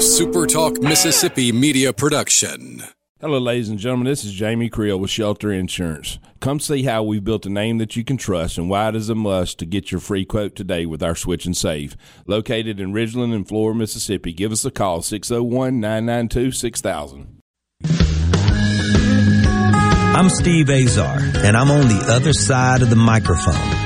A Super Talk Mississippi media production. Hello, ladies and gentlemen. This is Jamie Creel with Shelter Insurance. Come see how we've built a name that you can trust and why it is a must to get your free quote today with our Switch and Save. Located in Ridgeland and Flora, Mississippi. Give us a call 601 992 6000. I'm Steve Azar, and I'm on the other side of the microphone,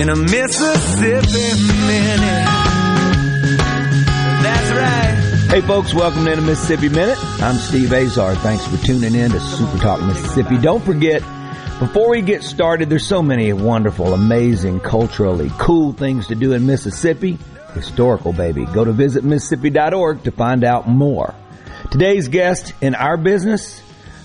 In a Mississippi minute. That's right. Hey folks, welcome to the Mississippi Minute. I'm Steve Azar. Thanks for tuning in to Super Talk Mississippi. Don't forget, before we get started, there's so many wonderful, amazing, culturally cool things to do in Mississippi. Historical, baby. Go to visitmississippi.org to find out more. Today's guest in our business,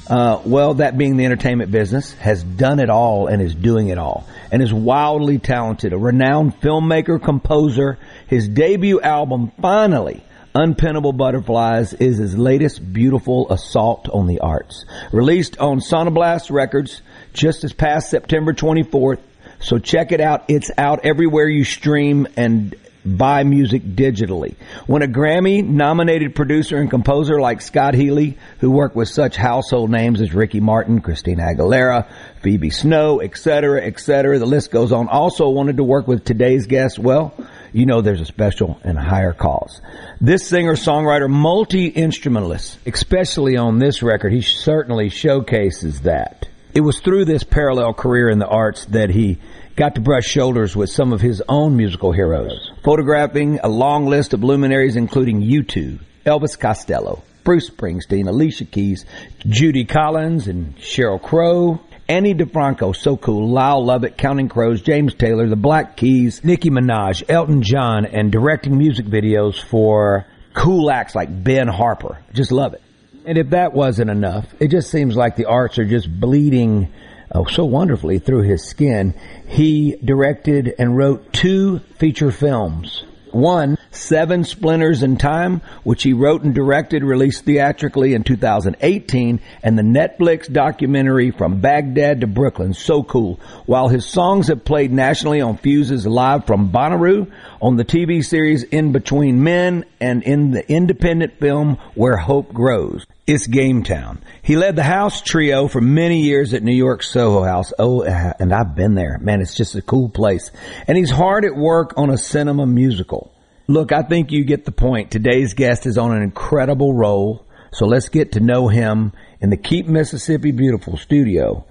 uh, well, that being the entertainment business, has done it all and is doing it all and is wildly talented. A renowned filmmaker, composer. His debut album, finally, Unpinnable Butterflies is his latest beautiful assault on the arts. Released on Sonoblast Records just this past September 24th. So check it out. It's out everywhere you stream and buy music digitally. When a Grammy nominated producer and composer like Scott Healy, who worked with such household names as Ricky Martin, Christina Aguilera, Phoebe Snow, etc., etc., the list goes on, also wanted to work with today's guest, well, you know there's a special and higher cause. This singer-songwriter, multi-instrumentalist, especially on this record, he certainly showcases that. It was through this parallel career in the arts that he got to brush shoulders with some of his own musical heroes, photographing a long list of luminaries including U2, Elvis Costello, Bruce Springsteen, Alicia Keys, Judy Collins, and Sheryl Crow, Ani DiFranco, so cool, Lyle Lovett, Counting Crows, James Taylor, The Black Keys, Nicki Minaj, Elton John, and directing music videos for cool acts like Ben Harper. Just love it. And if that wasn't enough, it just seems like the arts are just bleeding oh, so wonderfully through his skin. He directed and wrote two feature films. One, Seven Splinters in Time, which he wrote and directed, released theatrically in 2018, and the Netflix documentary From Baghdad to Brooklyn. So cool. While his songs have played nationally on Fuses Live from Bonnaroo, on the TV series In Between Men, and in the independent film Where Hope Grows. It's Game Town. He led the House Trio for many years at New York Soho House. Oh, uh, and I've been there. Man, it's just a cool place. And he's hard at work on a cinema musical. Look, I think you get the point. Today's guest is on an incredible role. So let's get to know him in the Keep Mississippi Beautiful studio.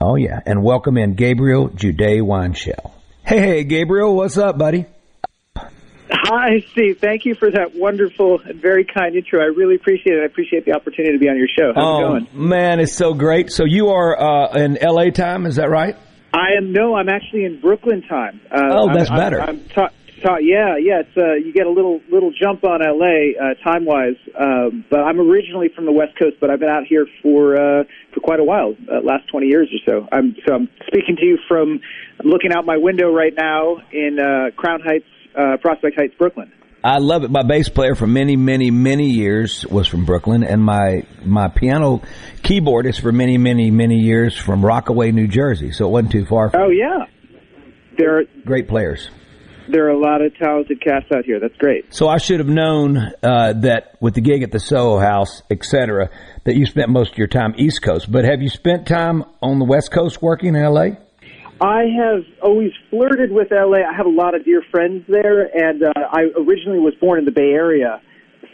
Oh yeah. And welcome in Gabriel Jude Weinshell. Hey, hey, Gabriel. What's up, buddy? Hi, Steve. Thank you for that wonderful and very kind intro. I really appreciate it. I appreciate the opportunity to be on your show. How's oh, it going? Man, it's so great. So you are uh, in LA time, is that right? I am. No, I'm actually in Brooklyn time. Uh, oh, that's I'm, better. I'm, I'm ta- ta- yeah, yeah. It's uh, you get a little little jump on LA uh, time wise. Um, but I'm originally from the West Coast, but I've been out here for uh, for quite a while, uh, last 20 years or so. I'm so I'm speaking to you from. I'm looking out my window right now in uh, Crown Heights, uh, Prospect Heights, Brooklyn. I love it. My bass player for many, many, many years was from Brooklyn, and my my piano keyboardist for many, many, many years from Rockaway, New Jersey. So it wasn't too far. From Oh yeah, there are, Great players. there are a lot of talented cats out here. That's great. So I should have known uh, that with the gig at the Soho House, etc., that you spent most of your time East Coast. But have you spent time on the West Coast working in L.A.? I have always flirted with LA. I have a lot of dear friends there, and uh, I originally was born in the Bay Area,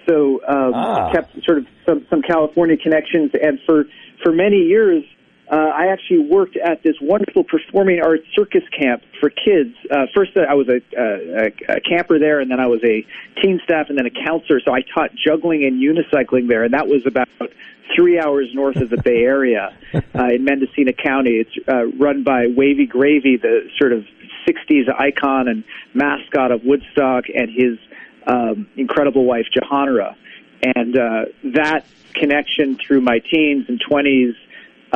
so um, Ah. kept sort of some, some California connections. And for for many years, uh, I actually worked at this wonderful performing arts circus camp for kids. Uh, first, uh, I was a, a, a camper there, and then I was a teen staff, and then a counselor. So I taught juggling and unicycling there, and that was about three hours north of the Bay Area uh, in Mendocino County. It's uh, run by Wavy Gravy, the sort of 60s icon and mascot of Woodstock, and his um, incredible wife, Jahanara. And uh, that connection through my teens and 20s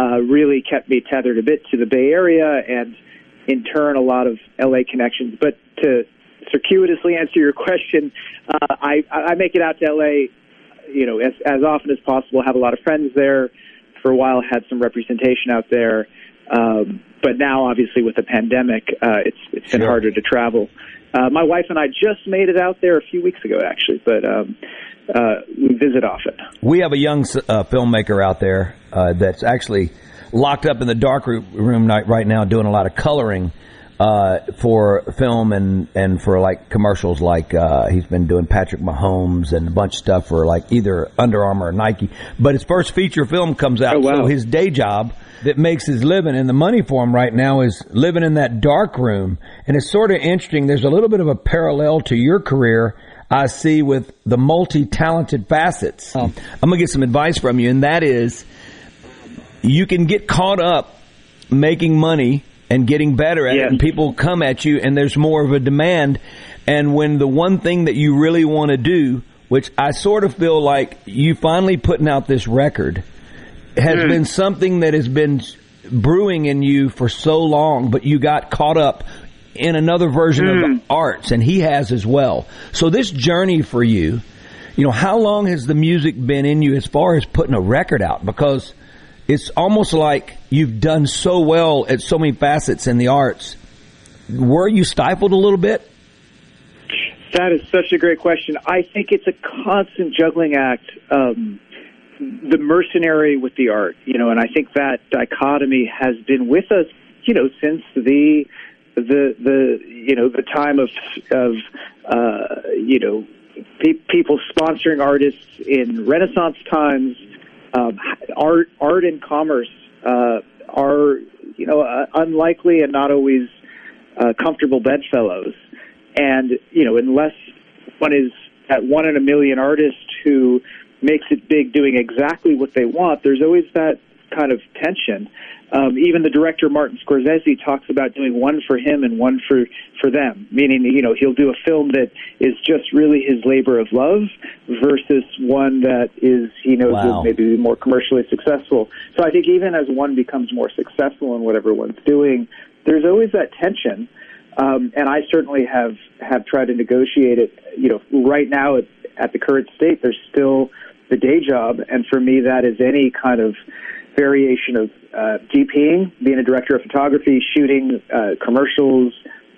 uh, really kept me tethered a bit to the Bay Area and, in turn, a lot of LA connections. But to circuitously answer your question, uh, I, I make it out to LA, you know, as, as often as possible. Have a lot of friends there. For a while, had some representation out there. Um, but now, obviously, with the pandemic, uh, it's it's been Sure. harder to travel. Uh, my wife and I just made it out there a few weeks ago, actually, but um, uh, we visit often. We have a young uh, filmmaker out there uh, that's actually locked up in the dark ro- room right now doing a lot of coloring uh, for film and, and for like commercials like uh, he's been doing Patrick Mahomes and a bunch of stuff for like either Under Armour or Nike. But his first feature film comes out, Oh, wow. so his day job that makes his living and the money for him right now is living in that dark room. And it's sort of interesting. There's a little bit of a parallel to your career. I see with the multi-talented facets. Oh. I'm gonna get some advice from you, and that is, you can get caught up making money and getting better at Yes. it, and people come at you, and there's more of a demand. And when the one thing that you really want to do, which I sort of feel like you finally putting out this record, has been something that has been brewing in you for so long, but you got caught up in another version of the arts, and he has as well. So this journey for you, you know, how long has the music been in you as far as putting a record out? Because it's almost like you've done so well at so many facets in the arts. Were you stifled a little bit? That is such a great question. I think it's a constant juggling act. Um, the mercenary with the art, you know, and I think that dichotomy has been with us, you know, since the the the you know the time of of uh, you know pe- people sponsoring artists in Renaissance times. Um, art art and commerce uh, are you know uh, unlikely and not always uh, comfortable bedfellows. And you know, unless one is that one in a million artist who makes it big, doing exactly what they want, there's always that kind of tension. Um, even the director Martin Scorsese talks about doing one for him and one for for them, meaning you know he'll do a film that is just really his labor of love versus one that is he knows Wow. will maybe be more commercially successful. So I think even as one becomes more successful in whatever one's doing, there's always that tension. Um, and I certainly have have tried to negotiate it. You know, right now at, at the current state, there's still the day job, and for me, that is any kind of variation of uh, DPing, being a director of photography, shooting uh, commercials,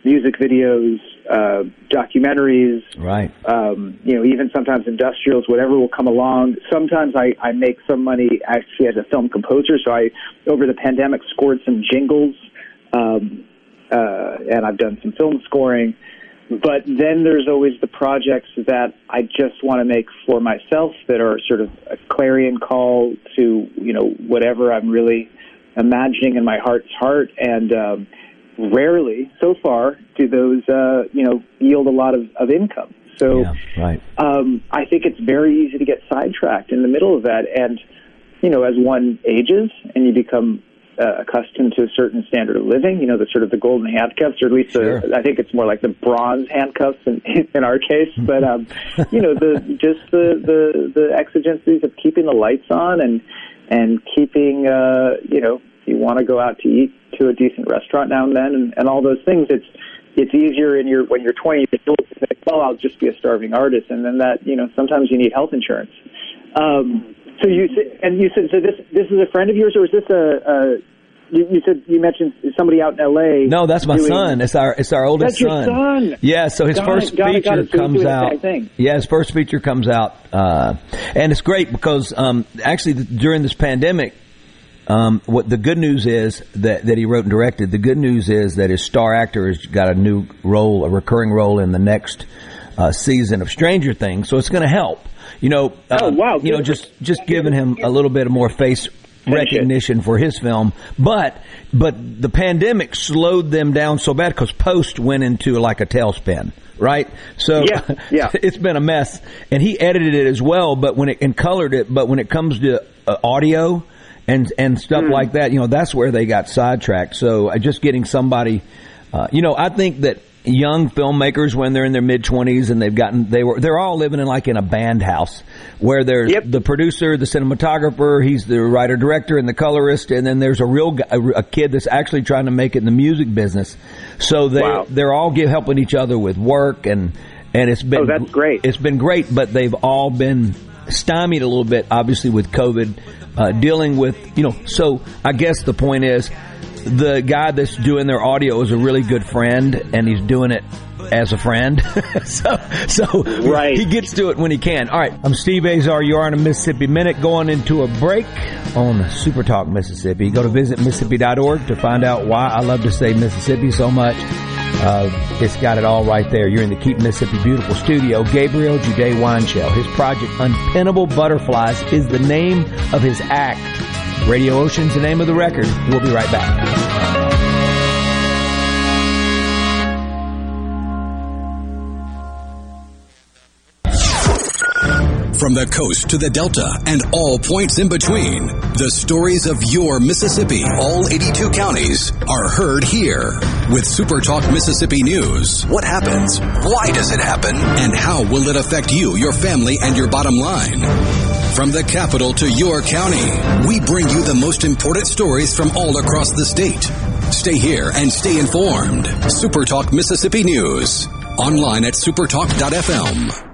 music videos, uh, documentaries, Right. um, you know, even sometimes industrials, whatever will come along. Sometimes I, I make some money actually as a film composer. So I, over the pandemic, scored some jingles, um, uh, and I've done some film scoring. But then there's always the projects that I just want to make for myself that are sort of a clarion call to, you know, whatever I'm really imagining in my heart's heart. And, um, rarely so far do those, uh, you know, yield a lot of, of income. So, Yeah, right. um, I think it's very easy to get sidetracked in the middle of that. And, you know, as one ages and you become uh, accustomed to a certain standard of living, you know, the sort of the golden handcuffs, or at least Sure. the, I think it's more like the bronze handcuffs in, in our case. But, um, you know, the, just the, the, the exigencies of keeping the lights on and, and keeping, uh, you know, you want to go out to eat to a decent restaurant now and then and, and all those things. It's, it's easier in your when you're 20 years old to say, well, I'll just be a starving artist, and then that you know sometimes you need health insurance. Um, so you said, and you said so this this is a friend of yours, or is this a, a you, you said you mentioned somebody out in L.A. No, that's my doing- son. It's our it's our oldest That's your son? Yeah, so his Got first it, got feature it. So comes out. Yeah, his first feature comes out, uh, and it's great because um, actually th- during this pandemic, um, what the good news is that that he wrote and directed. The good news is that his star actor has got a new role, a recurring role in the next uh, season of Stranger Things. So it's going to help. You know, uh, Oh, wow, you know, just just giving him a little bit of more face recognition for his film, but but the pandemic slowed them down so bad because Post went into like a tailspin, right? So yeah, yeah. it's been a mess, and he edited it as well, but when it and colored it, but when it comes to uh, audio and and stuff mm. like that, you know, that's where they got sidetracked. So uh, just getting somebody, uh, you know, I think that young filmmakers when they're in their mid 20s and they've gotten they were they're all living in like in a band house where there's yep. the producer the cinematographer he's the writer director and the colorist and then there's a real guy, a, kid that's actually trying to make it in the music business so they wow. they're all give, helping each other with work and and it's been oh, that's great it's been great but they've all been stymied a little bit obviously with covid uh, dealing with you know so i guess the point is the guy that's doing their audio is a really good friend, and he's doing it as a friend. so, so right. he gets to it when he can. All right, I'm Steve Azar. You are in a Mississippi Minute going into a break on Super Talk Mississippi. Go to visit Mississippi.org to find out why I love to say Mississippi so much. Uh, it's got it all right there. You're in the Keep Mississippi Beautiful studio. Gabriel Jude Weinshell. His project, Unpinnable Butterflies, is the name of his act. Radio Ocean's the name of the record. We'll be right back. From the coast to the delta and all points in between, the stories of your Mississippi, all 82 counties, are heard here. With Super Talk Mississippi News, what happens? Why does it happen? And how will it affect you, your family, and your bottom line? From the capital to your county, we bring you the most important stories from all across the state. Stay here and stay informed. Supertalk Mississippi News. Online at supertalk.fm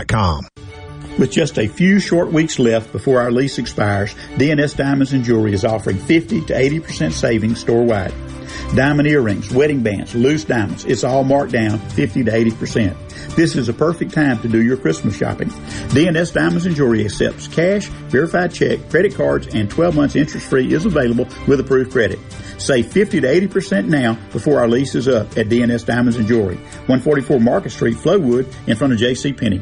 With just a few short weeks left before our lease expires, DNS Diamonds and Jewelry is offering 50 to 80% savings store-wide. Diamond earrings, wedding bands, loose diamonds, it's all marked down 50 to 80%. This is a perfect time to do your Christmas shopping. DNS Diamonds and Jewelry accepts cash, verified check, credit cards, and 12 months interest free is available with approved credit. Save 50 to 80% now before our lease is up at DNS Diamonds and Jewelry, 144 Market Street, Flowood, in front of J.C. Penney.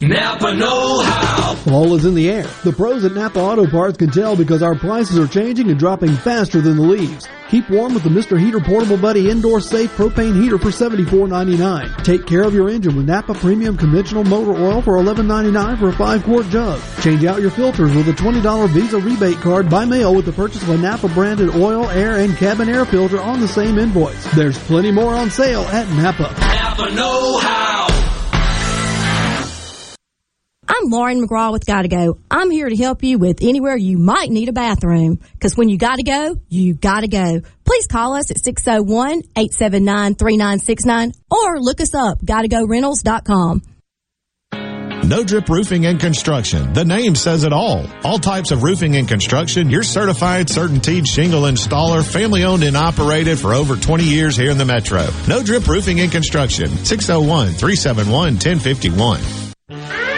Napa Know How. Fall is in the air. The pros at Napa Auto Parts can tell because our prices are changing and dropping faster than the leaves. Keep warm with the Mr. Heater Portable Buddy Indoor Safe Propane Heater for $74.99. Take care of your engine with Napa Premium Conventional Motor Oil for $11.99 for a 5-quart jug. Change out your filters with a $20 Visa rebate card by mail with the purchase of a Napa branded oil, air, and cabin air filter on the same invoice. There's plenty more on sale at Napa. Napa Know How. Lauren McGraw with Gotta Go. I'm here to help you with anywhere you might need a bathroom. Cause when you gotta go, you gotta go. Please call us at 601-879-3969 or look us up, gottogorentals.com. No Drip Roofing and Construction. The name says it all. All types of roofing and construction. Your certified, CertainTeed shingle installer, family owned and operated for over 20 years here in the Metro. No Drip Roofing and Construction. 601 371 1051.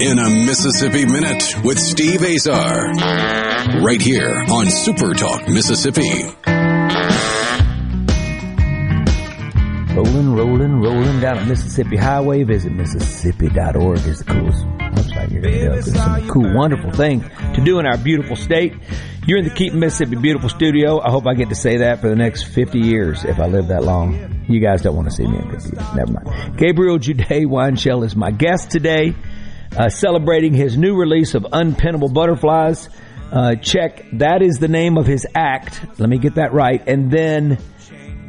In a Mississippi Minute with Steve Azar. Right here on Super Talk Mississippi. Rolling, rolling, rolling down a Mississippi Highway. Visit Mississippi.org is the coolest website you're going to go. There's some cool, wonderful thing to do in our beautiful state. You're in the Keep Mississippi Beautiful studio. I hope I get to say that for the next 50 years if I live that long. You guys don't want to see me in 50 years. Never mind. Gabriel Jude Weinshell is my guest today, uh, celebrating his new release of Unpinnable Butterflies. Uh, check, that is the name of his act. Let me get that right. And then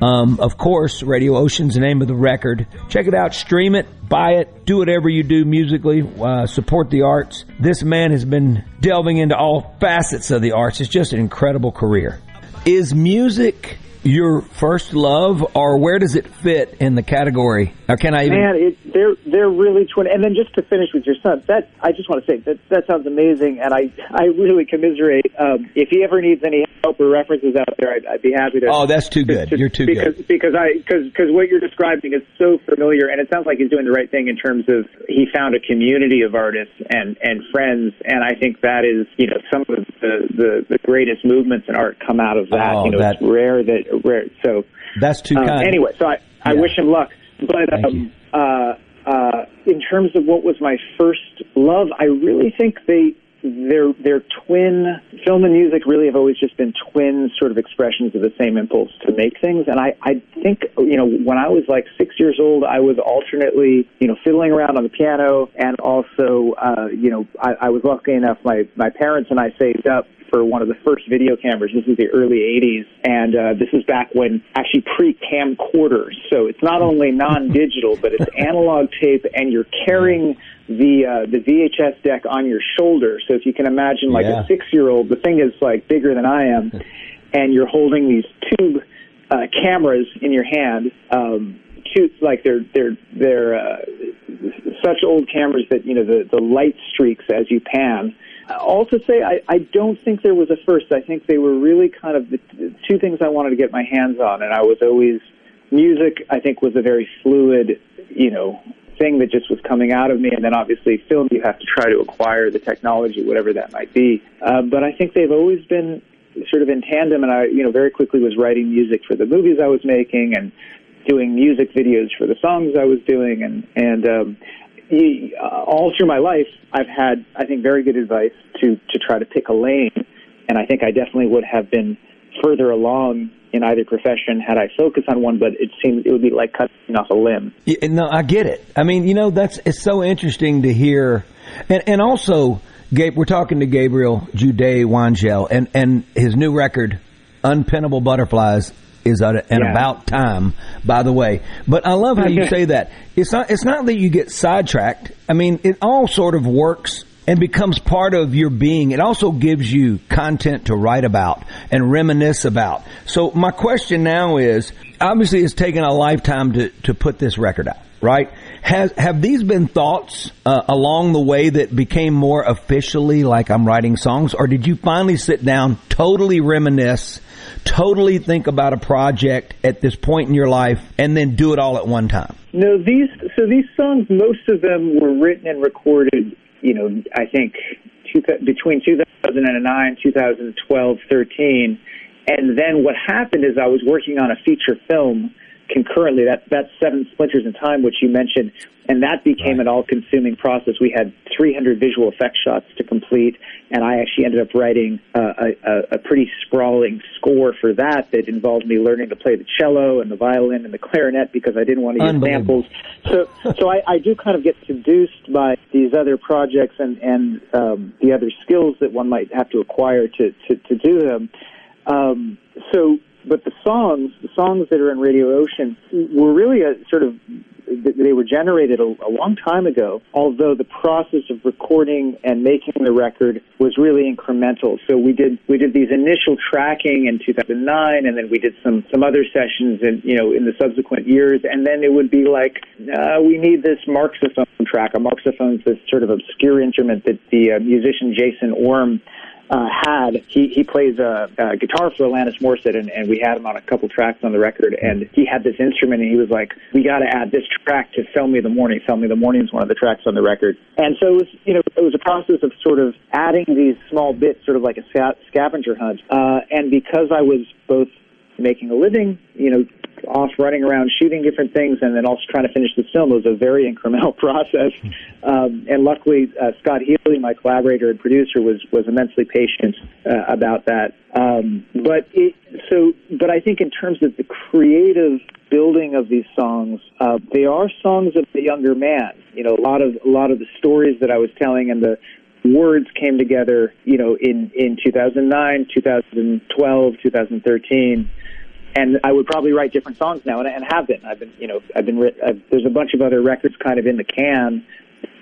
um, of course, Radio Ocean's the name of the record. Check it out, stream it, buy it, do whatever you do musically, uh, support the arts. This man has been delving into all facets of the arts. It's just an incredible career. Is music your first love, or where does it fit in the category? Or can I even? Man, it, they're they're really twin. And then just to finish with your son, that I just want to say that that sounds amazing, and I I really commiserate. Um, if he ever needs any help or references out there, I'd, I'd be happy to. Oh, that's too good. to- You're too because, good. Because I because because what you're describing is so familiar, and it sounds like he's doing the right thing in terms of he found a community of artists and and friends, and I think that is you know some of the the, the greatest movements in art come out of that. Oh, you know, that- it's rare that rare. So That's too um, kind. Anyway, so I, I Yeah. wish him luck. But um, uh, uh, in terms of what was my first love, I really think they their their twin film and music really have always just been twin sort of expressions of the same impulse to make things. And I I think you know when I was like six years old, I was alternately you know fiddling around on the piano and also uh, you know I, I was lucky enough my my parents and I saved up for one of the first video cameras. This is the early 80s, and uh, this is back when actually pre-camcorders. So it's not only non-digital, but it's analog tape, and you're carrying the uh, the VHS deck on your shoulder. So if you can imagine, like Yeah. a six-year-old, the thing is like bigger than I am, and you're holding these tube uh, cameras in your hand. Um, two, like they're they're they're uh, such old cameras that you know the the light streaks as you pan. All to say, I, I don't think there was a first. I think they were really kind of the, two things I wanted to get my hands on, and I was always music. I think was a very fluid, you know, thing that just was coming out of me, and then obviously film. You have to try to acquire the technology, whatever that might be. Uh, but I think they've always been sort of in tandem, and I, you know, very quickly was writing music for the movies I was making and doing music videos for the songs I was doing, and and um, uh, all through my life, I've had, I think, very good advice to to try to pick a lane, and I think I definitely would have been further along in either profession had I focused on one, but it seems it would be like cutting off a limb. Yeah, no, I get it. I mean, you know, that's it's so interesting to hear, and and also, Gabe, we're talking to Gabriel Jude Wangel, and and his new record, Unpinnable Butterflies, is at an Yeah. about time. By the way, but I love how you say that. It's not it's not that you get sidetracked. I mean, it all sort of works. And becomes part of your being. It also gives you content to write about and reminisce about. So my question now is, obviously it's taken a lifetime to, to put this record out, right? Has, have these been thoughts uh, along the way that became more officially like I'm writing songs or did you finally sit down, totally reminisce, totally think about a project at this point in your life and then do it all at one time? No, these so these songs, most of them were written and recorded. You know, I think two, between 2009, 2012, 13, and then what happened is I was working on a feature film concurrently. That that's Seven Splinters in Time, which you mentioned, and that became an all-consuming process. We had 300 visual effects shots to complete, and I actually ended up writing uh, a, a, a pretty sprawling score for that that involved me learning to play the cello and the violin and the clarinet because I didn't want to use samples. So, so I, I do kind of get seduced by these other projects and and um, the other skills that one might have to acquire to to, to do them. Um, so, but the songs, the songs that are in Radio Ocean, were really a sort of they were generated a, a long time ago. Although the process of recording and making the record was really incremental. So we did we did these initial tracking in 2009, and then we did some some other sessions in you know in the subsequent years. And then it would be like uh, we need this marxophone track. A marxophone is this sort of obscure instrument that the uh, musician Jason Orme uh, had he he plays uh, uh, guitar for Alanis Morissette, and, and we had him on a couple tracks on the record. And he had this instrument, and he was like, "We got to add this track to "Sell Me the Morning." "Sell Me the Morning" is one of the tracks on the record. And so it was, you know, it was a process of sort of adding these small bits, sort of like a sca- scavenger hunt. Uh, and because I was both making a living, you know, off running around shooting different things and then also trying to finish the film. It was a very incremental process. Um, and luckily, uh, Scott Healy, my collaborator and producer, was, was immensely patient uh, about that. Um, but it, so, but I think in terms of the creative building of these songs, uh, they are songs of the younger man. You know, a lot of, a lot of the stories that I was telling and the, words came together, you know, in, in 2009, 2012, 2013 and I would probably write different songs now, and, and have been. I've been, you know, I've been. I've, there's a bunch of other records kind of in the can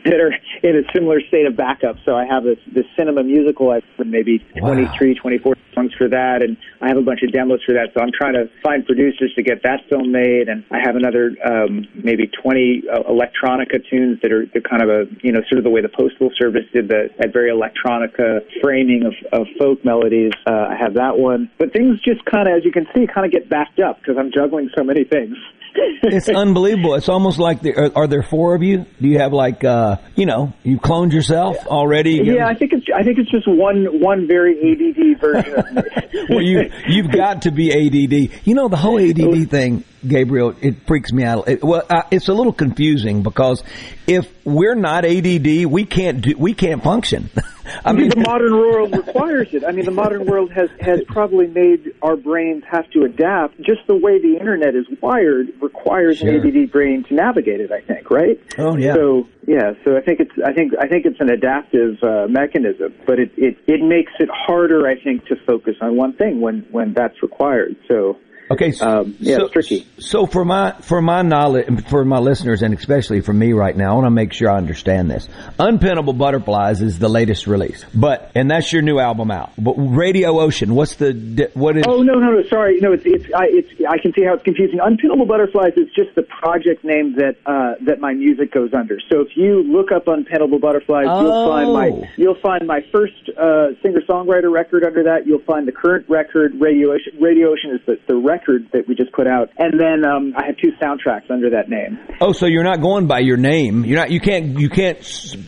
that are in a similar state of backup. So I have this this cinema musical. I've put maybe 23, 24 songs for that, and I have a bunch of demos for that. So I'm trying to find producers to get that film made, and I have another um, maybe 20 uh, electronica tunes that are the kind of a you know sort of the way the Postal Service did the that very electronica framing of, of folk melodies. Uh, I have that one, but things just kind of, as you can see, kind of get backed up because I'm juggling so many things it's unbelievable. It's almost like there, are, are, there four of you? Do you have like uh, you know you cloned yourself already? Yeah, I think it's I think it's just one one very ADD version. of me. well, you you've got to be ADD. You know the whole ADD thing, Gabriel. It freaks me out. It, well, uh, it's a little confusing because if we're not ADD, we can't do we can't function. I mean, the modern world requires it. I mean, the modern world has has probably made our brains have to adapt. Just the way the internet is wired requires sure. an ADD brain to navigate it. I think, right? Oh yeah. So yeah, so I think it's I think I think it's an adaptive uh, mechanism, but it, it it makes it harder, I think, to focus on one thing when when that's required. So Okay, so, um, yeah, so, it's tricky. So for my for my knowledge, for my listeners, and especially for me right now, I want to make sure I understand this. Unpinnable Butterflies is the latest release, but and that's your new album out. But Radio Ocean, what's the what is? Oh no no no sorry no it's it's I it's I can see how it's confusing. Unpinnable Butterflies is just the project name that uh, that my music goes under. So if you look up Unpinnable Butterflies, oh. you'll find my you'll find my first uh, singer songwriter record under that. You'll find the current record Radio Ocean. Radio Ocean is the the record that we just put out, and then um, I have two soundtracks under that name. Oh, so you're not going by your name. You're not. You can't. You can't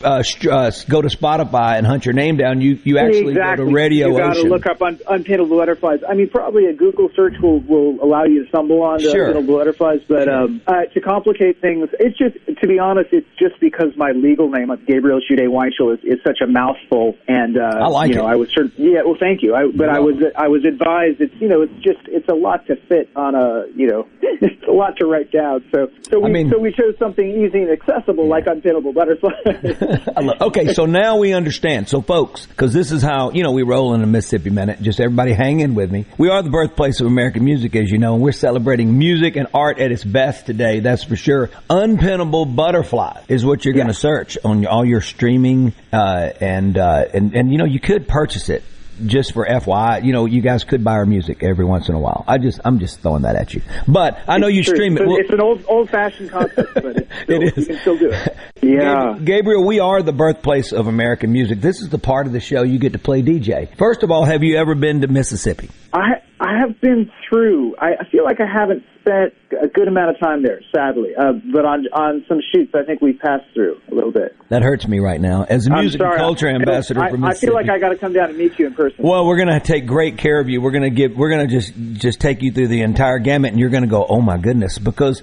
uh, uh, go to Spotify and hunt your name down. You you actually exactly. go to Radio you Ocean. You got to look up un- Unpinnable Butterflies. I mean, probably a Google search will will allow you to stumble on sure. Unpinnable Butterflies, but sure. um, uh, to complicate things, it's just to be honest, it's just because my legal name, Gabriel Jude Weinshell, is, is such a mouthful, and uh, I like you know, it. I was sort of, yeah. Well, thank you. I, but I was I was advised it's you know it's just it's a lot to fit on a you know it's a lot to write down. So so we I mean, so we chose something easy and accessible yeah. like Unpinnable Butterflies. okay, so now we understand. So folks, because this is how you know we roll in a Mississippi minute. Just everybody hang in with me. We are the birthplace of American music, as you know, and we're celebrating music and art at its best today. That's for sure. Unpinnable Butterfly is what you're yeah. going to search on all your streaming, uh, and uh, and and you know you could purchase it just for FYI, you know, you guys could buy our music every once in a while. I just, I'm just throwing that at you. But I know it's you true. stream it. It's, it's an old, old fashioned concept, but it's still, it is. You can still do it. Yeah. Gabriel, we are the birthplace of American music. This is the part of the show you get to play DJ. First of all, have you ever been to Mississippi? I, I have been through. I, I feel like I haven't spent a good amount of time there, sadly. Uh, but on on some shoots, I think we passed through a little bit. That hurts me right now. As a music and culture ambassador I, for I feel like I got to come down and meet you in person. Well, we're going to take great care of you. We're going to give. We're going to just just take you through the entire gamut, and you're going to go, oh my goodness, because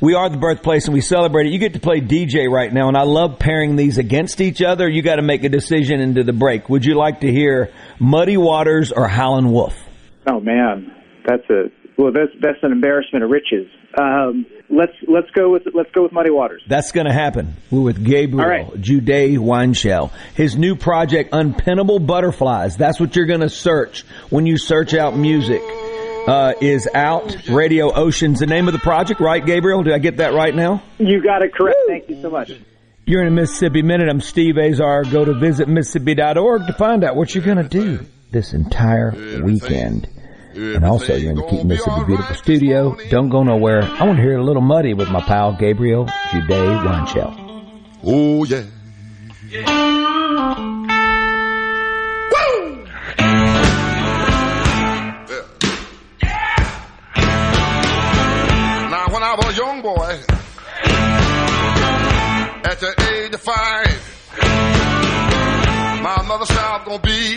we are the birthplace and we celebrate it. You get to play DJ right now, and I love pairing these against each other. You got to make a decision into the break. Would you like to hear Muddy Waters or Howlin' Wolf? Oh man, that's a well. That's that's an embarrassment of riches. Um, let's let's go with let's go with Muddy Waters. That's going to happen. We're with Gabriel All right. Jude Weinshell. His new project, Unpinnable Butterflies. That's what you're going to search when you search out music. Uh, is out. Radio Ocean's the name of the project, right, Gabriel? Did I get that right now? You got it correct. Thank you so much. You're in a Mississippi Minute. I'm Steve Azar. Go to visitmississippi.org to find out what you're going to do this entire weekend. And also, you're in the Keep Mississippi Beautiful studio. Don't go nowhere. I want to hear a little muddy with my pal Gabriel Jude Weinshell. Oh, yeah. yeah. when I was a young boy, at the age of five, my mother said I was gonna be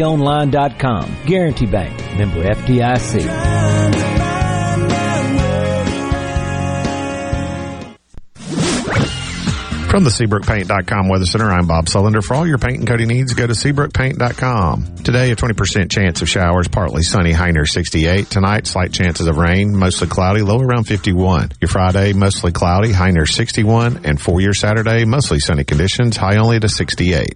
gbtonline.com. Guarantee Bank, member FDIC. From the SeabrookPaint.com Weather Center, I'm Bob Sullender. For all your paint and coating needs, go to SeabrookPaint.com. Today, a 20% chance of showers, partly sunny, high near 68. Tonight, slight chances of rain, mostly cloudy, low around 51. Your Friday, mostly cloudy, high near 61. And for your Saturday, mostly sunny conditions, high only to 68.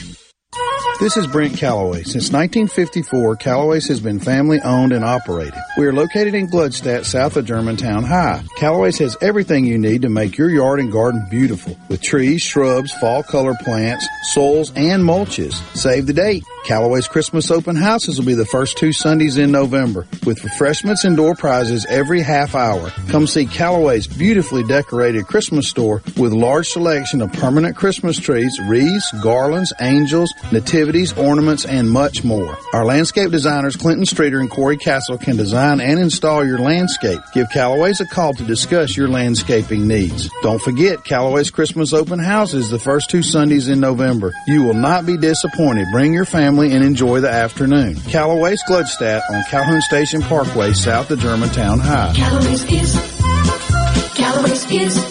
This is Brent Callaway. Since 1954, Callaway's has been family owned and operated. We are located in Gluckstadt, south of Germantown High. Callaway's has everything you need to make your yard and garden beautiful with trees, shrubs, fall color plants, soils, and mulches. Save the date. Callaway's Christmas open houses will be the first two Sundays in November with refreshments and door prizes every half hour. Come see Callaway's beautifully decorated Christmas store with large selection of permanent Christmas trees, wreaths, garlands, angels, nativities, ornaments, and much more. Our landscape designers Clinton Streeter and Corey Castle can design and install your landscape. Give Callaway's a call to discuss your landscaping needs. Don't forget Callaway's Christmas open house is the first two Sundays in November. You will not be disappointed. Bring your family and enjoy the afternoon. Callaway's Gluckstadt on Calhoun Station Parkway south of Germantown High. Callaway's is, Callaway's is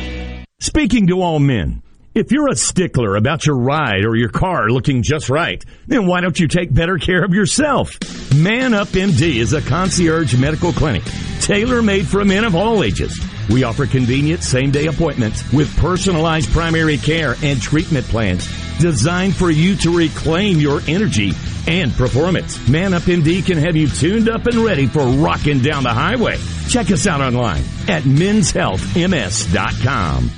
Speaking to all men, if you're a stickler about your ride or your car looking just right, then why don't you take better care of yourself? Man Up MD is a concierge medical clinic tailor made for men of all ages. We offer convenient same day appointments with personalized primary care and treatment plans designed for you to reclaim your energy and performance. Man Up MD can have you tuned up and ready for rocking down the highway. Check us out online at menshealthms.com.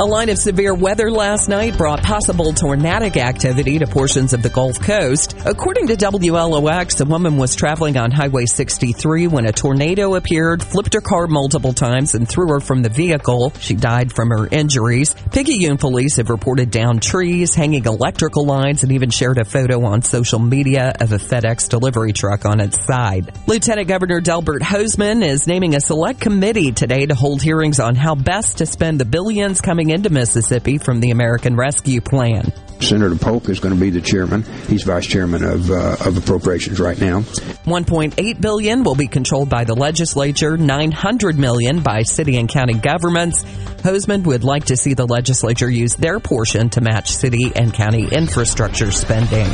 A line of severe weather last night brought possible tornadic activity to portions of the Gulf Coast. According to WLOX, a woman was traveling on Highway 63 when a tornado appeared, flipped her car multiple times, and threw her from the vehicle. She died from her injuries. Picayune police have reported down trees, hanging electrical lines, and even shared a photo on social media of a FedEx delivery truck on its side. Lieutenant Governor Delbert Hosemann is naming a select committee today to hold hearings on how best to spend the billions coming into Mississippi from the American Rescue Plan. Senator Polk is going to be the chairman. He's vice chairman of uh, of appropriations right now. 1.8 billion will be controlled by the legislature, 900 million by city and county governments. Hosemann would like to see the legislature use their portion to match city and county infrastructure spending.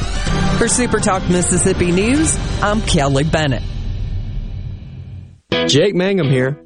For Super Talk Mississippi News, I'm Kelly Bennett. Jake Mangum here.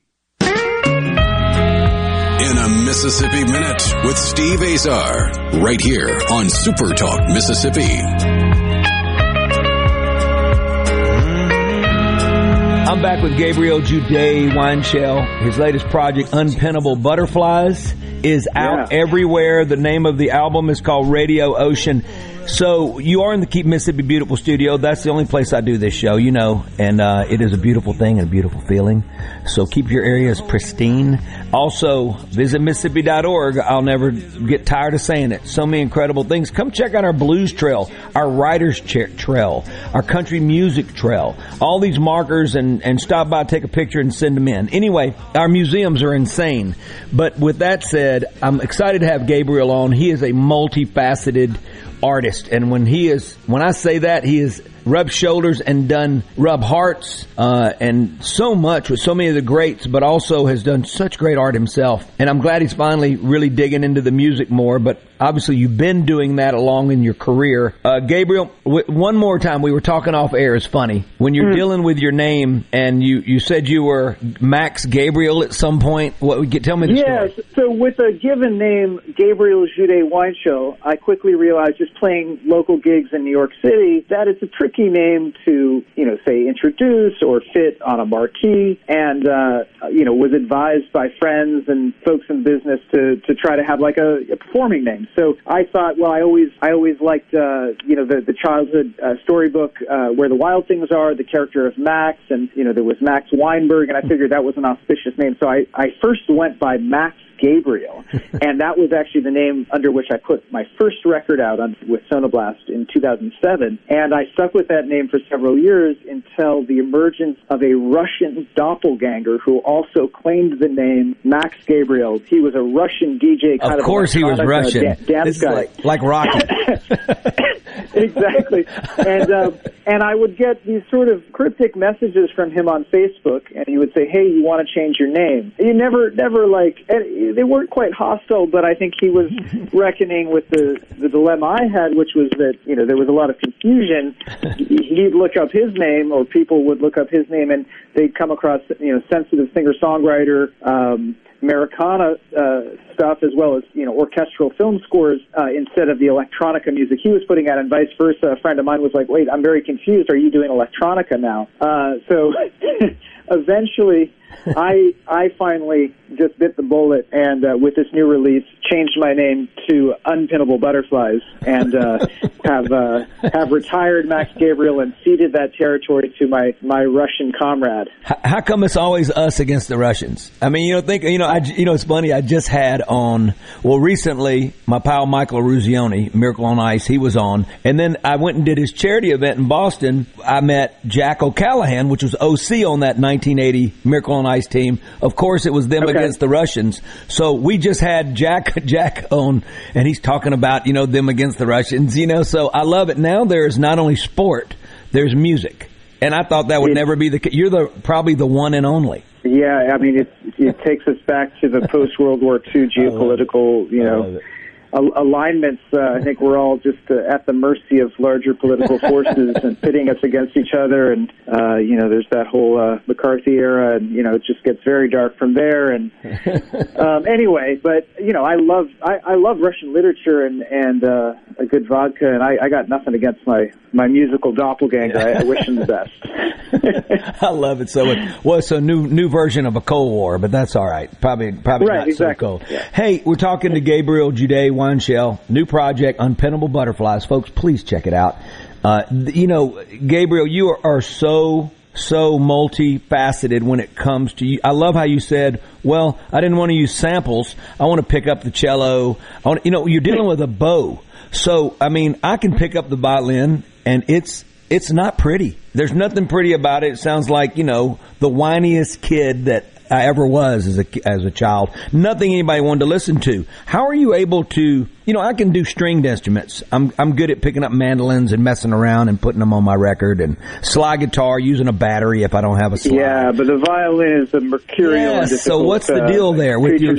In a Mississippi Minute with Steve Azar, right here on Super Talk Mississippi. I'm back with Gabriel Jude Weinshell. His latest project, Unpinnable Butterflies, is out everywhere. The name of the album is called Radio Ocean. So you are in the Keep Mississippi Beautiful studio. That's the only place I do this show, you know, and uh, it is a beautiful thing and a beautiful feeling. So keep your areas pristine. Also, visit Mississippi.org. I'll never get tired of saying it. So many incredible things. Come check out our blues trail, our writers trail, our country music trail. All these markers and, and stop by, take a picture and send them in. Anyway, our museums are insane. But with that said, I'm excited to have Gabriel on. He is a multifaceted artist. And when he is, when I say that, he has rubbed shoulders and done rub hearts, uh, and so much with so many of the greats, but also has done such great art himself. And I'm glad he's finally really digging into the music more, but obviously you've been doing that along in your career. Uh, Gabriel, w- one more time, we were talking off air. It's funny. When you're dealing with your name and you, you said you were Max Gabriel at some point, what, get, tell me the story. Yes. So with a given name, Gabriel Jude Weinshell, I quickly realized just playing local gigs in New York City that it's a tricky name to, you know, say introduce or fit on a marquee, and uh, you know was advised by friends and folks in business to to try to have like a, a performing name. So I thought, well, I always I always liked uh, you know the the childhood uh, storybook uh, where the wild things are, the character of Max, and you know there was Max Weinberg, and I figured that was an auspicious name. So I I first went by Max Gabriel, and that was actually the name under which I put my first record out on, with Sonoblast in 2007. And I stuck with that name for several years until the emergence of a Russian doppelganger who also claimed the name Max Gabriel. He was a Russian DJ. Kind Of of, course he was Russian. da- dance This is guy. like, like Rocky. exactly. And uh, and I would get these sort of cryptic messages from him on Facebook, and he would say, "Hey, you want to change your name?" You never, never like and they weren't quite hostile, but I think he was reckoning with the the dilemma I had, which was that you know there was a lot of confusion. He'd look up his name, or people would look up his name, and they'd come across you know sensitive singer songwriter. Um, Americana uh, stuff as well as you know orchestral film scores uh, instead of the electronica music he was putting out, and vice versa. A friend of mine was like, "Wait, I'm very confused. Are you doing electronica now?" Uh, so eventually, I I finally just bit the bullet and uh, with this new release changed my name to Unpinnable Butterflies and uh, have uh, have retired Max Gabriel and ceded that territory to my my Russian comrade. How, how come it's always us against the Russians? I mean, you know, think you know, I you know, it's funny. I just had on well recently my pal Michael Eruzione, Miracle on Ice. He was on, and then I went and did his charity event in Boston. I met Jack O'Callahan, which was OC on that 1980 Miracle on Ice team. Of course, it was them Okay. against the Russians. So we just had Jack Jack on, and he's talking about you know them against the Russians. You know, so I love it. Now there's not only sport, there's music, and I thought that would never be the. You're the probably the one and only. Yeah, I mean it it takes us back to the post World War II geopolitical you know alignments. Uh, I think we're all just uh, at the mercy of larger political forces and pitting us against each other. And uh, you know, there's that whole uh, McCarthy era, and you know, it just gets very dark from there. And um, anyway, but you know, I love I, I love Russian literature and and uh, a good vodka, and I, I got nothing against my my musical doppelganger. I, I wish him the best. I love it so much. Well, it's a new new version of a Cold War, but that's all right. Probably probably Right, not exactly. so cold. Hey, we're talking to Gabriel Jude Weinshell, new project, Unpinnable Butterflies. Folks, please check it out. Uh, you know, Gabriel, you are, are so so multifaceted when it comes to you. I love how you said, "Well, I didn't want to use samples. I want to pick up the cello. I want, you know, you're dealing with a bow. So, I mean, I can pick up the violin and it's it's not pretty. There's nothing pretty about it. It sounds like you know the whiniest kid that I ever was as a as a child. Nothing anybody wanted to listen to. How are you able to? You know, I can do stringed instruments. I'm I'm good at picking up mandolins and messing around and putting them on my record and slide guitar using a battery if I don't have a slide. Yeah, but the violin is a mercurial. Yes, and so what's the uh, deal there with your.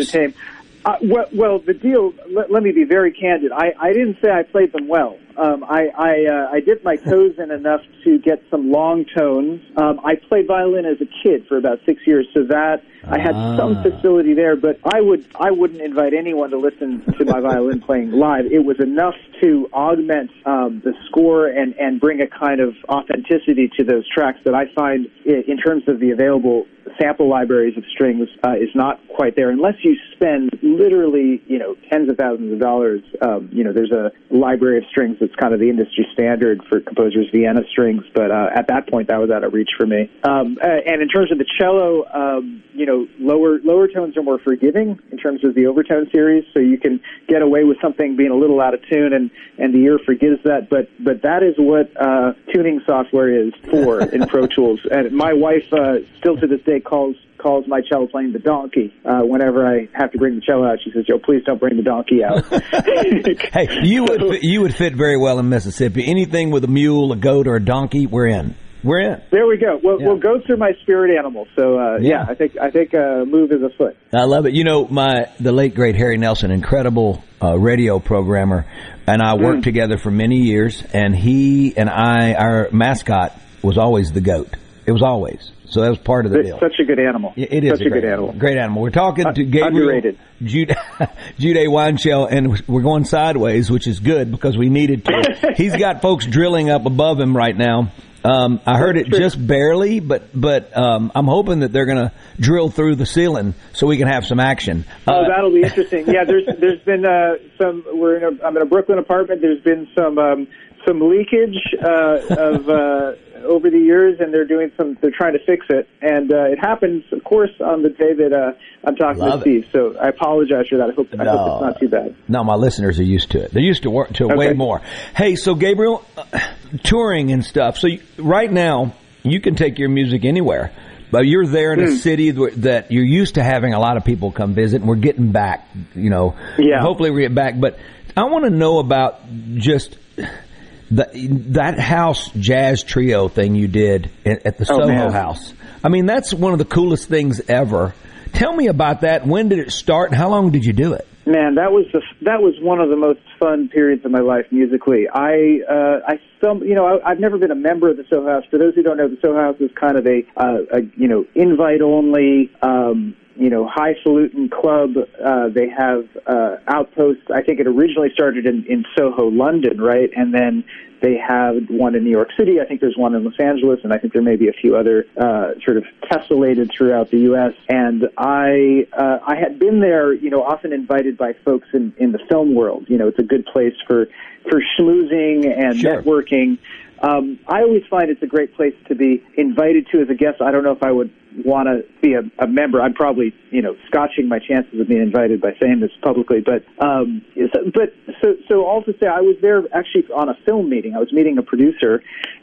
Uh, well, well, the deal. Let, let me be very candid. I, I didn't say I played them well. Um, I I, uh, I dipped my toes in enough to get some long tones. Um, I played violin as a kid for about six years, so that I had some Ah. facility there. But I would I wouldn't invite anyone to listen to my violin playing live. It was enough to augment um, the score and and bring a kind of authenticity to those tracks that I find in terms of the available sample libraries of strings uh, is not quite there unless you spend literally you know tens of thousands of dollars. Um, you know, there's a library of strings that's kind of the industry standard for composers Vienna strings, but uh, at that point that was out of reach for me. Um, uh, and in terms of the cello, um, you know, lower lower tones are more forgiving in terms of the overtone series, so you can get away with something being a little out of tune, and and the ear forgives that. But but that is what uh, tuning software is for in Pro Tools. And my wife uh, still to this day calls calls my cello playing the donkey uh, whenever I have to bring the cello out. She says, "Joe, please don't bring the donkey out." hey, you would fit- you would fit very well in Mississippi. Anything with a mule, a goat, or a donkey, we're in. We're in. There we go. Well, well, goats are my spirit animal. So uh, yeah. Yeah. I think I think uh, move is afoot. I love it. You know, my the late great Harry Nelson, incredible uh, radio programmer, and I worked Mm. together for many years. And he and I, our mascot was always the goat. It was always. So that was part of the It's deal. such a good animal. It is such a, great good animal. Great animal. We're talking to Gabriel underrated. Jude, Jude Weinshell, and we're going sideways, which is good because we needed to. He's got folks drilling up above him right now. Um, I heard it just barely, but but um, I'm hoping that they're going to drill through the ceiling so we can have some action. Oh, Uh, that'll be interesting. Yeah, there's there's been uh, some. We're in a I'm in a Brooklyn apartment. There's been some um, some leakage uh, of uh, over the years, and they're doing some. They're trying to fix it, and uh, it happens, of course, on the day that uh, I'm talking Love to Steve. So I apologize for that. I hope I hope it's not too bad. No, my listeners are used to it. They're used to work to it way more. Hey, so Gabriel, uh, touring and stuff. So you, right now, you can take your music anywhere, but you're there in a Hmm. city that you're used to having a lot of people come visit, and we're getting back. You know, Yeah. Hopefully, we get back. But I want to know about just. The, that house jazz trio thing you did at, at the Oh, Soho man. House. I mean, that's one of the coolest things ever. Tell me about that. When did it start, and how long did you do it? Man, that was the that was one of the most fun periods of my life musically. I uh, I some you know I, I've never been a member of the Soho House. For those who don't know, the Soho House is kind of a, uh, a you know invite only um, you know, highfalutin club. Uh, they have uh, outposts. I think it originally started in, in Soho, London, right? And then they have one in New York City. I think there's one in Los Angeles, and I think there may be a few other uh, sort of tessellated throughout the U.S. And I uh, I had been there, you know, often invited by folks in in the film world. You know, it's a good place for for schmoozing and Sure. networking. Um, I always find it's a great place to be invited to as a guest. I don't know if I would want to be a, a member. I'm probably, you know, scotching my chances of being invited by saying this publicly. But, um, so- but so, so all to say, I was there actually on a film meeting. I was meeting a producer,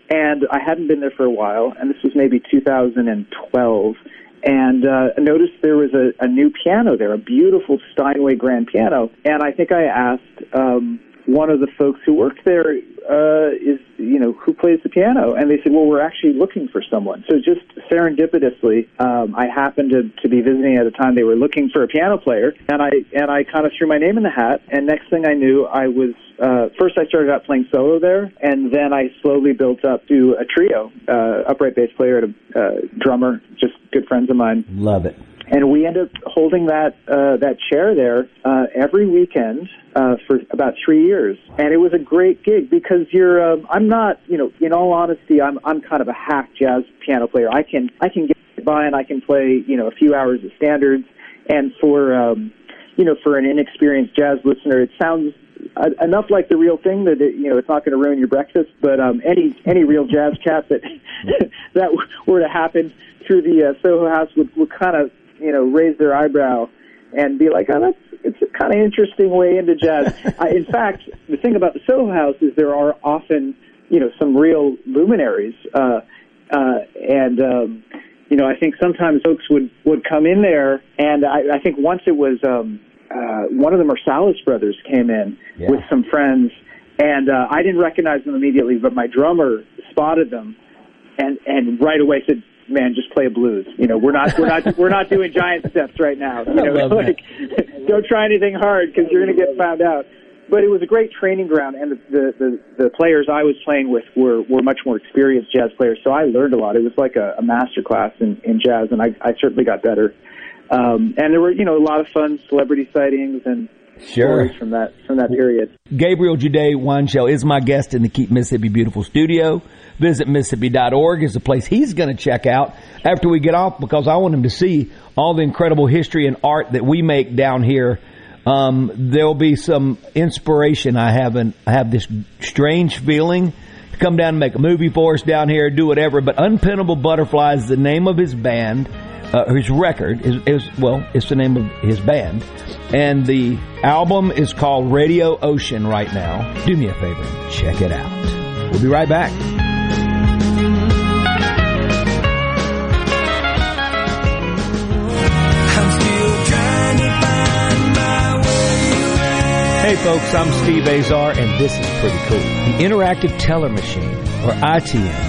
and I hadn't been there for a while. And this was maybe 2012 and uh, noticed there was a, a new piano there, a beautiful Steinway grand piano. And I think I asked um, one of the folks who worked there, uh, is you know who plays the piano, and they said, well, we're actually looking for someone. So just serendipitously, um, I happened to, to be visiting at a time they were looking for a piano player, and I and I kind of threw my name in the hat. And next thing I knew, I was uh, first I started out playing solo there, and then I slowly built up to a trio, uh, upright bass player and a uh, drummer, just good friends of mine. Love it. And we ended up holding that uh, that chair there uh, every weekend uh, for about three years, and it was a great gig because you're. Um, I'm not, you know, in all honesty, I'm I'm kind of a hack jazz piano player. I can I can get by and I can play, you know, a few hours of standards, and for um, you know, for an inexperienced jazz listener, it sounds enough like the real thing that it, you know it's not going to ruin your breakfast. But um, any any real jazz cat that that were to happen through the uh, Soho House would would kind of you know raise their eyebrow and be like, oh, that's it's a kind of interesting way into jazz. I, in fact, the thing about the Soho House is there are often you know some real luminaries, uh, uh, and um, you know I think sometimes folks would would come in there, and I, I think once it was. Um, uh, one of the Marsalis brothers came in Yeah. with some friends, and uh, I didn't recognize them immediately, but my drummer spotted them, and and right away said, "Man, just play blues. You know, we're not we're not we're not doing giant steps right now. You know, like don't try anything hard because you're going to get found out." But it was a great training ground, and the, the the the players I was playing with were were much more experienced jazz players, so I learned a lot. It was like a, a master class in in jazz, and I I certainly got better. Um, and there were, you know, a lot of fun celebrity sightings and Sure. from that from that period. Gabriel Jude Weinshell is my guest in the Keep Mississippi Beautiful studio. Visit Mississippi.org is the place he's going to check out after we get off because I want him to see all the incredible history and art that we make down here. Um, there'll be some inspiration. I have an, I have this strange feeling to come down and make a movie for us down here, do whatever. But Unpinnable Butterflies is the name of his band. Uh, his record is, is well, it's the name of his band, and the album is called Radio Ocean right now. Do me a favor, and check it out. We'll be right back. Hey folks, I'm Steve Azar and this is pretty cool. The Interactive Teller Machine, or ITM,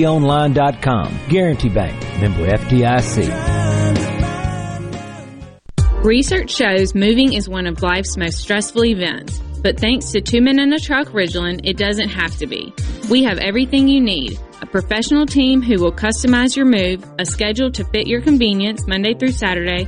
gbtonline.com. Guarantee Bank, member FDIC. Research shows moving is one of life's most stressful events, but thanks to Two Men in a Truck Ridgeland, it doesn't have to be. We have everything you need a professional team who will customize your move, a schedule to fit your convenience Monday through Saturday,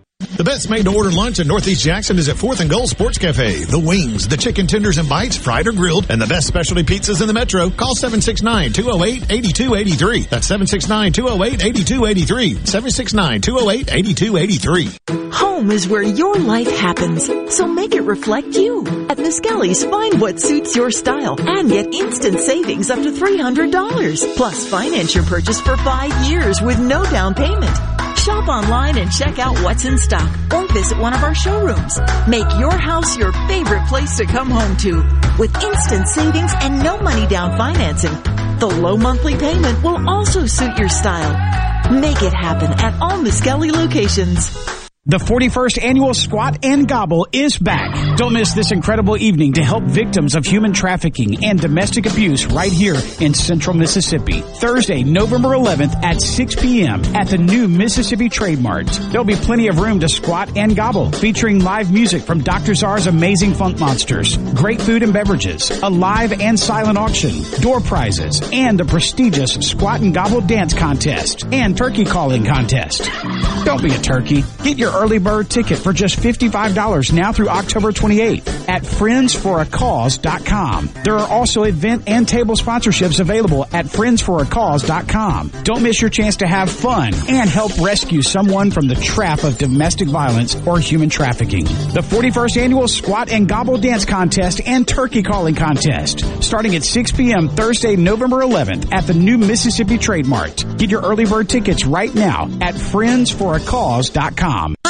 The best made to order lunch in Northeast Jackson is at 4th and Gold Sports Cafe. The wings, the chicken tenders and bites, fried or grilled, and the best specialty pizzas in the metro. Call 769-208-8283. That's 769-208-8283. 769-208-8283. Home is where your life happens, so make it reflect you. At Miskelly's, find what suits your style and get instant savings up to $300. Plus, finance your purchase for five years with no down payment. Shop online and check out what's in stock or visit one of our showrooms. Make your house your favorite place to come home to with instant savings and no money down financing. The low monthly payment will also suit your style. Make it happen at all Miskelly locations. The 41st annual Squat and Gobble is back. Don't miss this incredible evening to help victims of human trafficking and domestic abuse right here in central Mississippi. Thursday, November 11th at 6 p.m. at the new Mississippi Trade Mart. There'll be plenty of room to squat and gobble, featuring live music from Dr. Zarr's Amazing Funk Monsters, great food and beverages, a live and silent auction, door prizes, and the prestigious Squat and Gobble Dance Contest and Turkey Calling Contest. Don't be a turkey. Get your early bird ticket for just $55 now through October 28th at friendsforacause.com. There are also event and table sponsorships available at friendsforacause.com. Don't miss your chance to have fun and help rescue someone from the trap of domestic violence or human trafficking. The 41st annual Squat and Gobble Dance Contest and Turkey Calling Contest starting at 6 p.m. Thursday, November 11th at the new Mississippi Trade Mart. Get your early bird tickets right now at friendsforacause.com.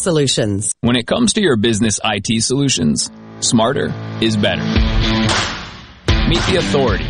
solutions. When it comes to your business IT solutions, smarter is better. Meet the authority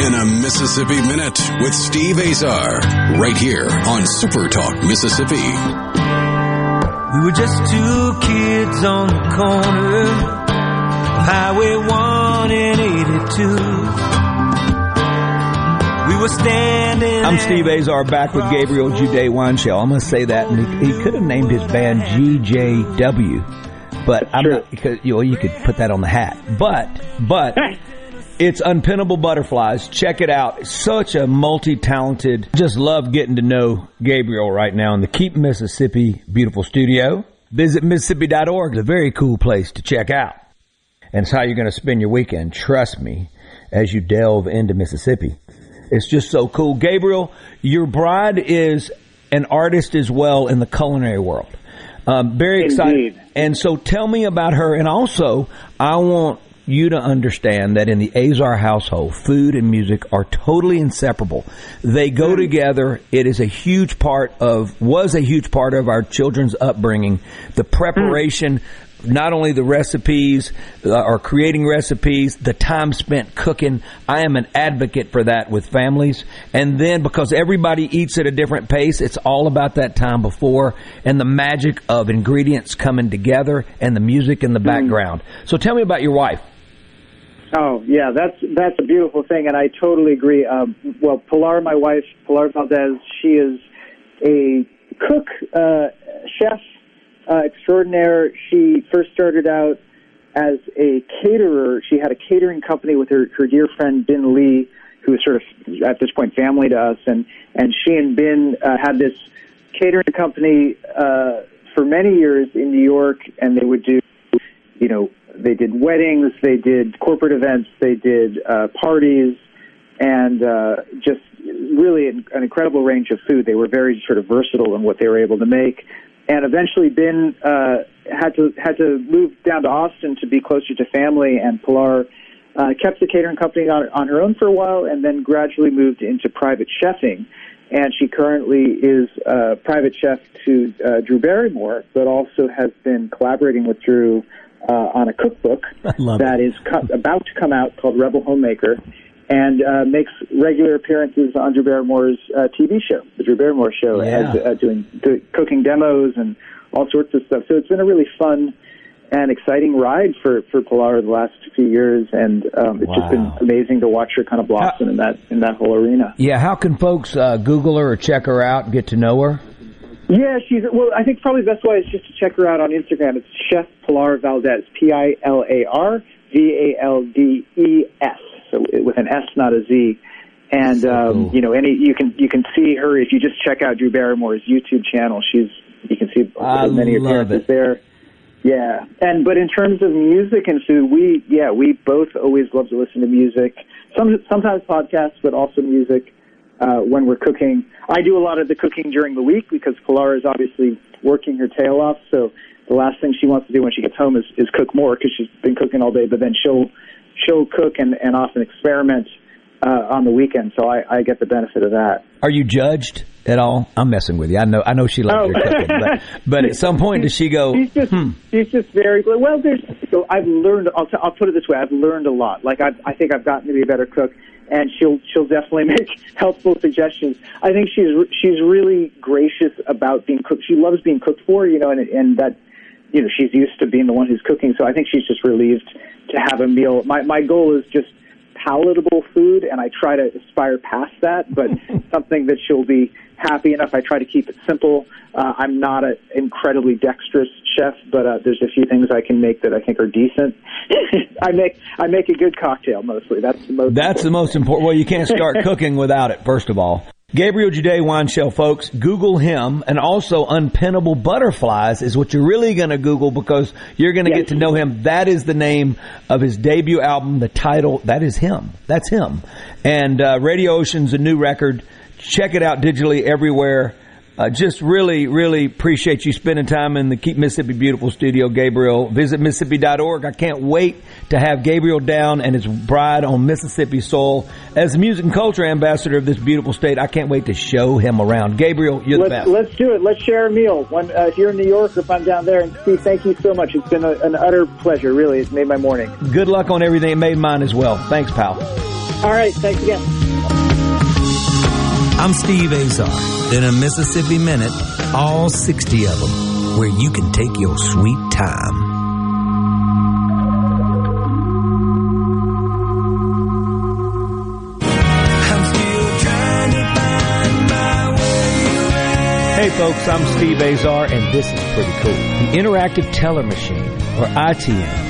In a Mississippi Minute with Steve Azar, right here on Super Talk Mississippi. We were just two kids on the corner of Highway 1 and 82. We were standing. I'm Steve Azar back with Gabriel Jude Weinshell. I'm going to say that, and he, he could have named his band GJW, but I'm not because you know you could put that on the hat. But but it's Unpinnable Butterflies. Check it out. Such a multi-talented. Just love getting to know Gabriel right now in the Keep Mississippi beautiful studio. Visit Mississippi.org. It's a very cool place to check out. And it's how you're going to spend your weekend. Trust me, as you delve into Mississippi. It's just so cool. Gabriel, your bride is an artist as well in the culinary world. Um, very excited. And so tell me about her. And also, I want you to understand that in the Azar household, food and music are totally inseparable. They go hmm. together. It is a huge part of, was a huge part of our children's upbringing. The hmm. preparation, not only the recipes uh, or creating recipes, the time spent cooking. I am an advocate for that with families. And then because everybody eats at a different pace, it's all about that time before and the magic of ingredients coming together and the music in the hmm. background. So tell me about your wife. Oh yeah, that's that's a beautiful thing, and I totally agree. Um, well, Pilar, my wife, Pilar Valdes, she is a cook, uh, chef uh, extraordinaire. She first started out as a caterer. She had a catering company with her, her dear friend Bin Lee, who is sort of at this point family to us, and and she and Bin uh, had this catering company uh, for many years in New York, and they would do, you know, they did weddings, they did corporate events, they did uh, parties, and uh, just really an, an incredible range of food. They were very sort of versatile in what they were able to make, and eventually Ben uh, had to had to move down to Austin to be closer to family, and Pilar uh, kept the catering company on, on her own for a while, and then gradually moved into private chefing. And she currently is a private chef to uh, Drew Barrymore, but also has been collaborating with Drew uh, on a cookbook that is co- about to come out called Rebel Homemaker, and uh, makes regular appearances on Drew Barrymore's uh, TV show, the Drew Barrymore Show, Yeah. as, uh, doing do, cooking demos and all sorts of stuff. So it's been a really fun and exciting ride for for Pilar the last few years, and um, it's just been amazing to watch her kind of blossom in that in that whole arena. Yeah, how can folks uh, Google her or check her out and get to know her? Yeah, she's well. I think probably the best way is just to check her out on Instagram. It's Chef Pilar Valdes, P I L A R V A L D E S, so with an S, not a Z. And um, you know, any you can you can see her if you just check out Drew Barrymore's YouTube channel. She's you can see I many appearances it. there. Yeah, and but in terms of music and food, we yeah we both always love to listen to music. Some sometimes podcasts, but also music uh, when we're cooking. I do a lot of the cooking during the week because Pilar is obviously working her tail off. So the last thing she wants to do when she gets home is, is cook more because she's been cooking all day. But then she'll she'll cook and, and often experiment uh, on the weekend. So I, I get the benefit of that. Are you judged at all? I'm messing with you. I know. I know she loves Oh. your cooking, but, but at some point does she go? She's just Hmm. she's just very. Well, there's so I've learned. I'll t- I'll put it this way. I've learned a lot. Like I I think I've gotten to be a better cook, and she'll she'll definitely make helpful suggestions. I think she's she's really gracious about being cooked. She loves being cooked for, you know, and and that you know she's used to being the one who's cooking. So I think she's just relieved to have a meal. My my goal is just palatable food, and I try to aspire past that, but something that she'll be happy enough. I try to keep it simple. Uh, I'm not an incredibly dexterous chef, but uh, there's a few things I can make that I think are decent. I make I make a good cocktail mostly. That's the most. That's the most important. Well, you can't start cooking without it. First of all, Gabriel Jude Weinshell, folks, Google him, and also unpinnable butterflies is what you're really going to Google because you're going to get to know him. That is the name of his debut album. The title that is him. That's him. And uh, Radio Ocean's a new record. Check it out digitally everywhere. Uh, just really, really appreciate you spending time in the Keep Mississippi Beautiful studio, Gabriel. Visit Mississippi.org. I can't wait to have Gabriel down and his bride on Mississippi soil. As the music and culture ambassador of this beautiful state, I can't wait to show him around. Gabriel, you're the Let's, best. let's do it. Let's share a meal. When, uh, if you're in New York or if I'm down there, and Steve, thank you so much. It's been a, an utter pleasure. Really, it's made my morning. Good luck on everything. It made mine as well. Thanks, pal. All right, thanks again. I'm Steve Azar. In a Mississippi Minute, all 60 of them, where you can take your sweet time. Hey folks, I'm Steve Azar and this is pretty cool. The Interactive Teller Machine, or ITM,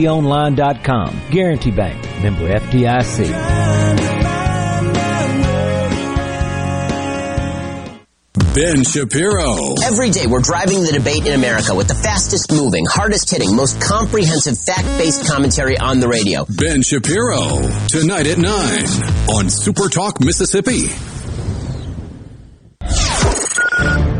gbtonline.com. Guarantee Bank, member FDIC. Ben Shapiro. Every day we're driving the debate in America with the fastest moving, hardest hitting, most comprehensive fact based commentary on the radio. Ben Shapiro. Tonight at 9 on Super Talk Mississippi.